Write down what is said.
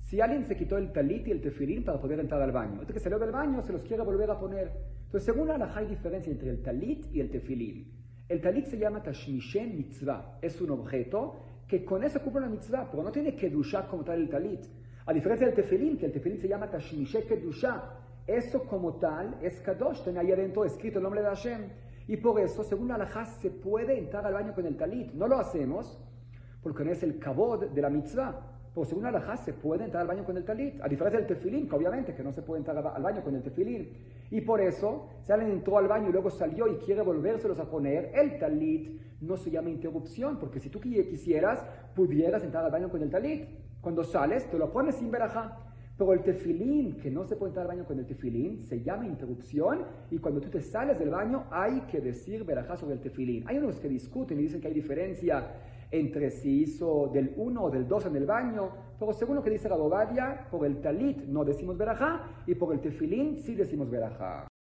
Si alguien se quitó el talit y el tefilín para poder entrar al baño, entonces que salió del baño se los quiere volver a poner. Entonces, según la hay diferencia entre el talit y el tefilín. El talit se llama tashmishen mitzvah. Es un objeto que con eso cumple la mitzvah, pero no tiene que dushar como tal el talit. A diferencia del tefilín, que el tefilín se llama tashmishe kedusha. Eso como tal es kadosh, tiene ahí adentro escrito el nombre de Hashem. Y por eso, según la halajá, se puede entrar al baño con el talit. No lo hacemos porque no es el kabod de la mitzvah. Pero según la se puede entrar al baño con el talit, a diferencia del tefilín, que obviamente que no se puede entrar al baño con el tefilín. Y por eso, si alguien entró al baño y luego salió y quiere volvérselos a poner, el talit no se llama interrupción, porque si tú quisieras, pudieras entrar al baño con el talit. Cuando sales, te lo pones sin verajá. Pero el tefilín, que no se puede entrar al baño con el tefilín, se llama interrupción y cuando tú te sales del baño hay que decir verajá sobre el tefilín. Hay unos que discuten y dicen que hay diferencia entre si hizo del 1 o del 2 en el baño, pero según lo que dice la Bobadia, por el talit no decimos verajá y por el tefilín sí decimos verajá.